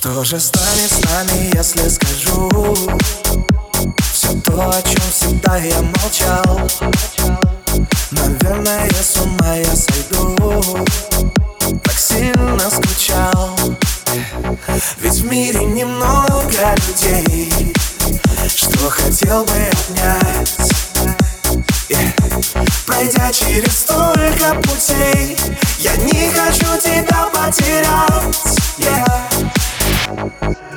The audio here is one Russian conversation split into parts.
Что же станет с нами, если скажу Все то, о чем всегда я молчал? Наверное, с ума я сойду. Так сильно скучал. Ведь в мире немного людей Что хотел бы обнять. Пройдя через столько путей Я не хочу тебя потерять Thank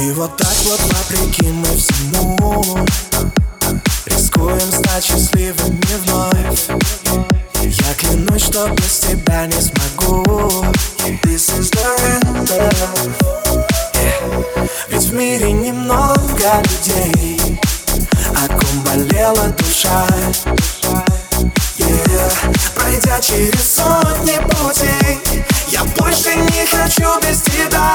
И вот так вот вопреки мы всему Рискуем стать счастливыми вновь. Я клянусь, что без тебя не смогу. This is the yeah. Ведь в мире немного людей О ком болела душа. Пройдя через сотни путей Я больше не хочу без тебя